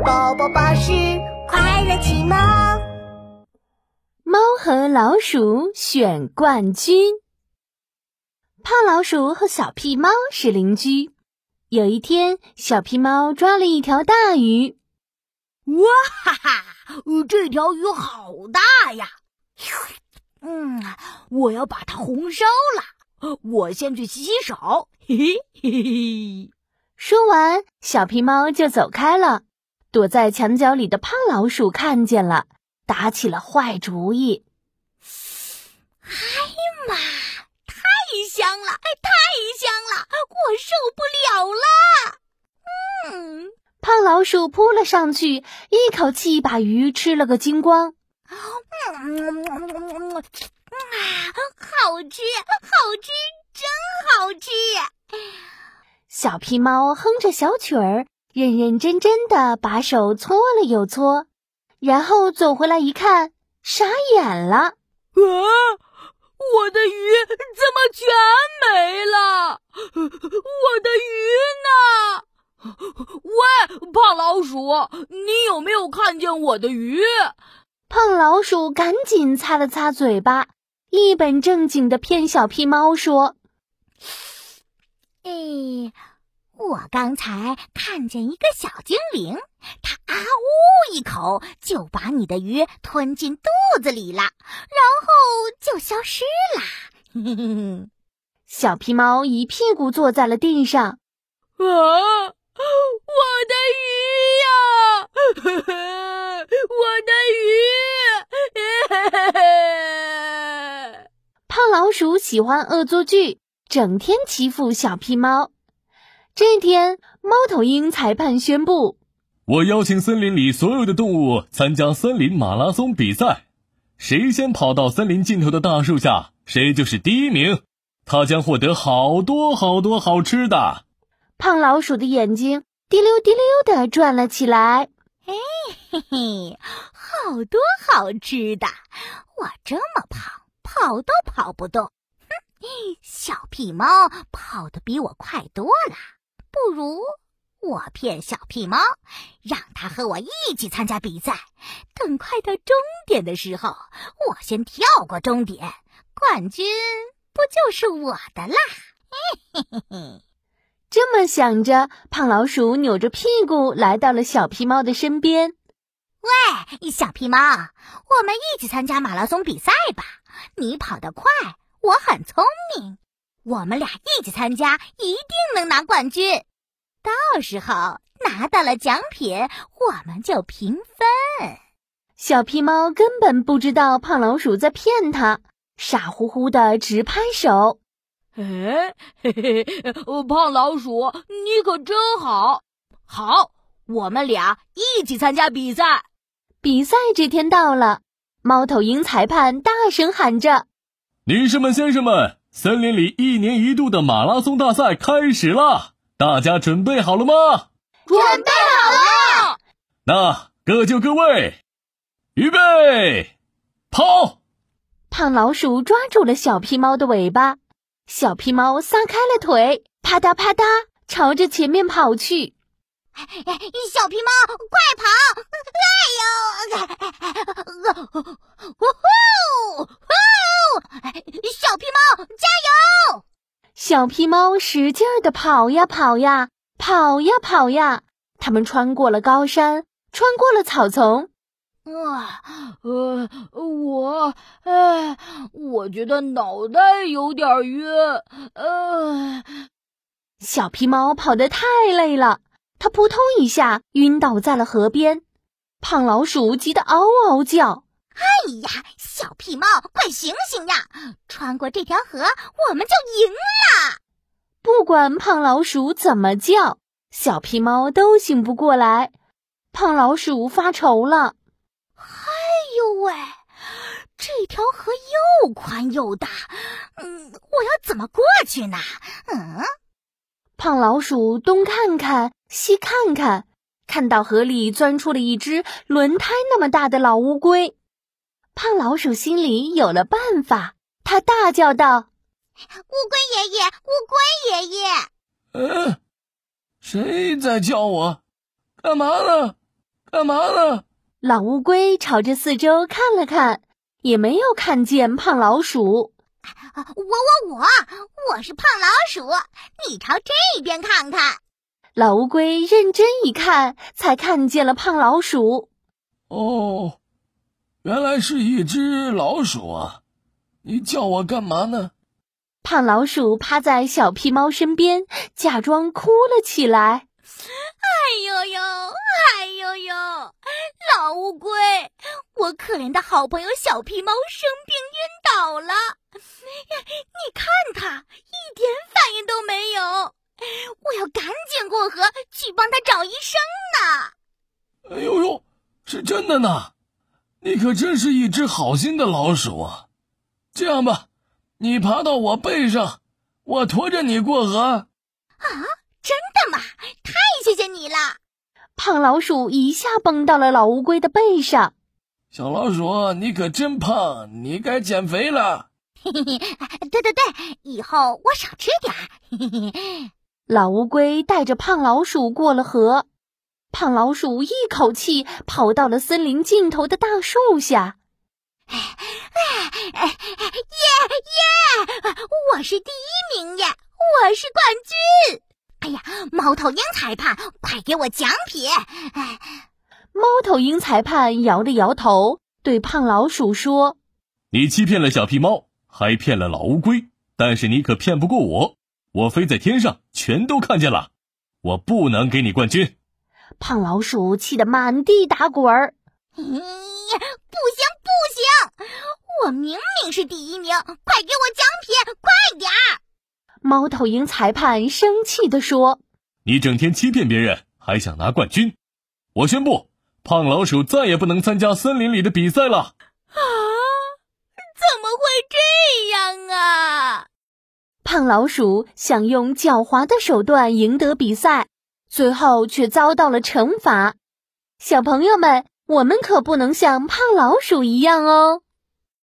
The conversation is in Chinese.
宝宝巴士快乐启蒙。猫和老鼠选冠军。胖老鼠和小屁猫是邻居。有一天，小屁猫抓了一条大鱼。哇哈哈！这条鱼好大呀！嗯，我要把它红烧了。我先去洗洗手。嘿嘿嘿嘿。说完，小皮猫就走开了。躲在墙角里的胖老鼠看见了，打起了坏主意。哎呀妈，太香了，太香了，我受不了了！嗯，胖老鼠扑了上去，一口气把鱼吃了个精光。嗯，啊，好吃，好吃，真好吃！小皮猫哼着小曲儿。认认真真的把手搓了又搓，然后走回来一看，傻眼了。啊！我的鱼怎么全没了？我的鱼呢？喂，胖老鼠，你有没有看见我的鱼？胖老鼠赶紧擦了擦嘴巴，一本正经的骗小屁猫说：“哎。”我刚才看见一个小精灵，它啊呜一口就把你的鱼吞进肚子里了，然后就消失了。小皮猫一屁股坐在了地上。啊，我的鱼呀！我的鱼！胖老鼠喜欢恶作剧，整天欺负小皮猫。这天，猫头鹰裁判宣布：“我邀请森林里所有的动物参加森林马拉松比赛，谁先跑到森林尽头的大树下，谁就是第一名。他将获得好多好多好吃的。”胖老鼠的眼睛滴溜滴溜的转了起来。哎嘿嘿，好多好吃的！我这么胖，跑都跑不动。哼，小屁猫跑得比我快多了。不如我骗小屁猫，让它和我一起参加比赛。等快到终点的时候，我先跳过终点，冠军不就是我的啦？嘿嘿嘿！这么想着，胖老鼠扭着屁股来到了小皮猫的身边。喂，小皮猫，我们一起参加马拉松比赛吧！你跑得快，我很聪明。我们俩一起参加，一定能拿冠军。到时候拿到了奖品，我们就平分。小皮猫根本不知道胖老鼠在骗它，傻乎乎的直拍手。哎，嘿嘿，胖老鼠，你可真好！好，我们俩一起参加比赛。比赛这天到了，猫头鹰裁判大声喊着：“女士们、先生们！”森林里一年一度的马拉松大赛开始了，大家准备好了吗？准备好了。那各就各位，预备，跑！胖老鼠抓住了小皮猫的尾巴，小皮猫撒开了腿，啪嗒啪嗒朝着前面跑去。小皮猫，快跑！哎呦！呜呼！小皮猫，加油！小皮猫使劲儿的跑呀跑呀，跑呀跑呀。他们穿过了高山，穿过了草丛。啊，呃，我，哎，我觉得脑袋有点晕。呃，小皮猫跑得太累了，它扑通一下晕倒在了河边。胖老鼠急得嗷嗷叫。哎呀，小屁猫，快醒醒呀！穿过这条河，我们就赢了。不管胖老鼠怎么叫，小屁猫都醒不过来。胖老鼠发愁了。哎呦喂，这条河又宽又大，嗯，我要怎么过去呢？嗯，胖老鼠东看看，西看看，看到河里钻出了一只轮胎那么大的老乌龟。胖老鼠心里有了办法，他大叫道：“乌龟爷爷，乌龟爷爷！”“嗯，谁在叫我？干嘛呢？干嘛呢？老乌龟朝着四周看了看，也没有看见胖老鼠。我我我，我是胖老鼠，你朝这边看看。老乌龟认真一看，才看见了胖老鼠。哦，原来是一只老鼠啊！你叫我干嘛呢？胖老鼠趴在小屁猫身边，假装哭了起来。哎呦呦，哎呦呦，老乌龟，我可怜的好朋友小屁猫生病晕倒了，你看它一点反应都没有。我要赶紧过河去帮他找医生呢。哎呦呦，是真的呢！你可真是一只好心的老鼠啊！这样吧，你爬到我背上，我驮着你过河。啊，真的吗？太谢谢你了！胖老鼠一下蹦到了老乌龟的背上。小老鼠，你可真胖，你该减肥了。嘿嘿嘿，对对对，以后我少吃点。嘿嘿嘿。老乌龟带着胖老鼠过了河，胖老鼠一口气跑到了森林尽头的大树下。耶耶！我是第一名耶！我是冠军！哎呀，猫头鹰裁判，快给我奖品！猫头鹰裁判摇了摇头，对胖老鼠说：“你欺骗了小屁猫，还骗了老乌龟，但是你可骗不过我。”我飞在天上，全都看见了。我不能给你冠军。胖老鼠气得满地打滚儿。不行不行，我明明是第一名，快给我奖品，快点儿！猫头鹰裁判生气地说：“你整天欺骗别人，还想拿冠军？我宣布，胖老鼠再也不能参加森林里的比赛了。”啊？怎么会这样啊？胖老鼠想用狡猾的手段赢得比赛，最后却遭到了惩罚。小朋友们，我们可不能像胖老鼠一样哦。